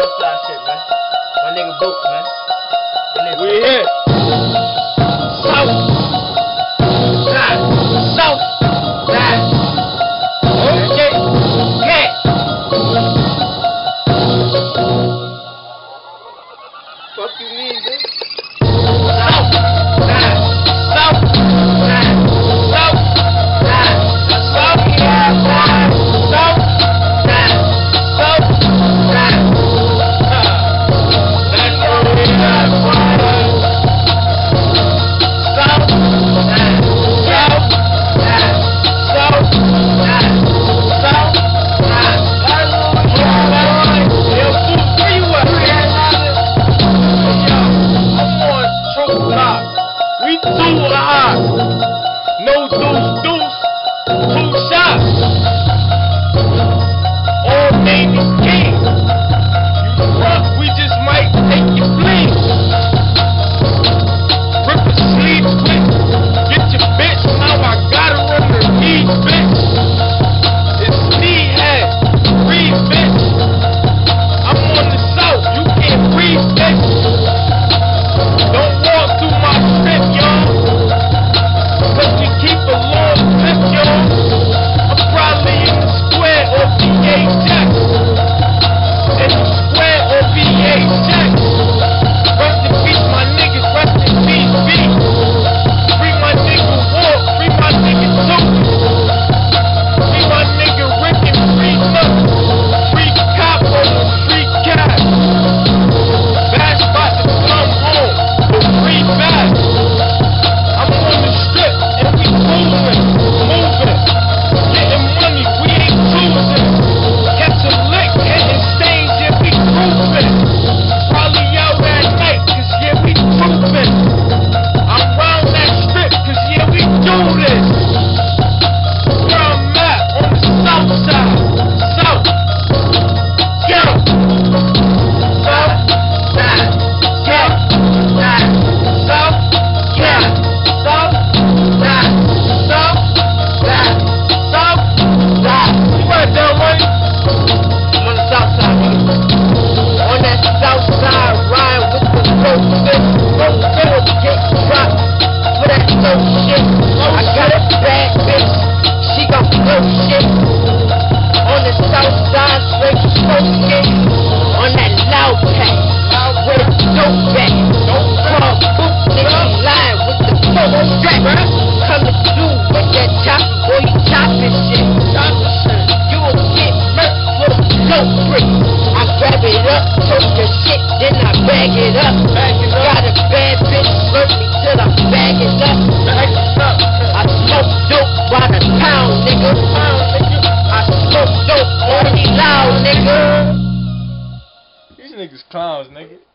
Shit, man. My nigga Boop, man. My nigga. We here. Okay. Fuck you mean. work the shit, then I bag it up. Got a bad bitch, me till I. Bag it up. I smoke dope by the pound, nigga. I smoke dope, only loud, nigga. These niggas clowns, nigga.